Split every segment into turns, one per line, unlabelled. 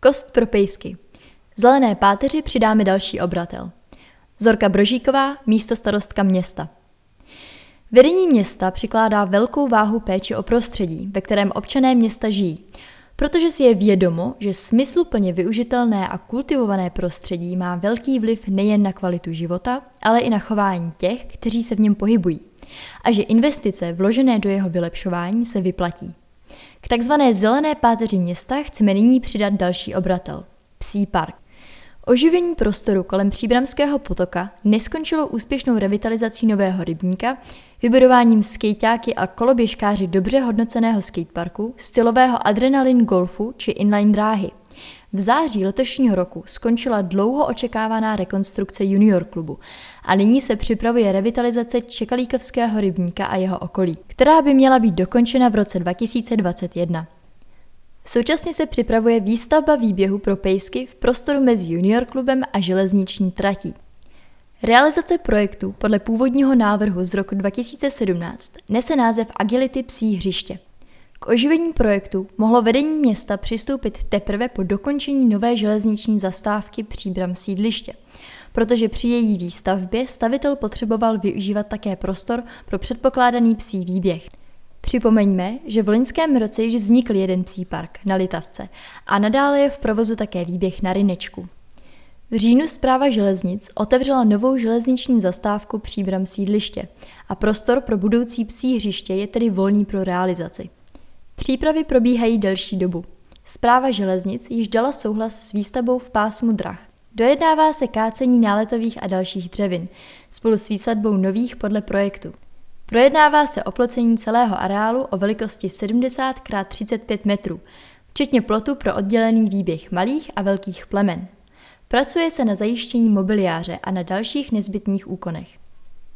Kost pro pejsky. Zelené páteři přidáme další obratel. Zorka Brožíková, místo starostka města. Vedení města přikládá velkou váhu péči o prostředí, ve kterém občané města žijí, protože si je vědomo, že smysluplně využitelné a kultivované prostředí má velký vliv nejen na kvalitu života, ale i na chování těch, kteří se v něm pohybují, a že investice vložené do jeho vylepšování se vyplatí. K takzvané zelené páteři města chceme nyní přidat další obratel – Psí park. Oživení prostoru kolem Příbramského potoka neskončilo úspěšnou revitalizací nového rybníka, vybudováním skejťáky a koloběžkáři dobře hodnoceného skateparku, stylového adrenalin golfu či inline dráhy. V září letošního roku skončila dlouho očekávaná rekonstrukce junior klubu a nyní se připravuje revitalizace Čekalíkovského rybníka a jeho okolí, která by měla být dokončena v roce 2021. Současně se připravuje výstavba výběhu pro pejsky v prostoru mezi junior klubem a železniční tratí. Realizace projektu podle původního návrhu z roku 2017 nese název Agility psí hřiště. K oživení projektu mohlo vedení města přistoupit teprve po dokončení nové železniční zastávky Příbram sídliště, protože při její výstavbě stavitel potřeboval využívat také prostor pro předpokládaný psí výběh. Připomeňme, že v loňském roce již vznikl jeden psí park na Litavce a nadále je v provozu také výběh na Rinečku. V říjnu zpráva železnic otevřela novou železniční zastávku Příbram sídliště a prostor pro budoucí psí hřiště je tedy volný pro realizaci. Přípravy probíhají delší dobu. Zpráva železnic již dala souhlas s výstavbou v pásmu drah. Dojednává se kácení náletových a dalších dřevin, spolu s výsadbou nových podle projektu. Projednává se oplocení celého areálu o velikosti 70 x 35 metrů, včetně plotu pro oddělený výběh malých a velkých plemen. Pracuje se na zajištění mobiliáře a na dalších nezbytných úkonech.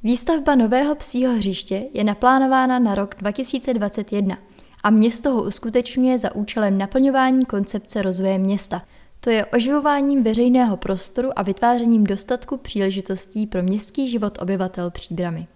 Výstavba nového psího hřiště je naplánována na rok 2021 a město ho uskutečňuje za účelem naplňování koncepce rozvoje města, to je oživováním veřejného prostoru a vytvářením dostatku příležitostí pro městský život obyvatel Příbramy.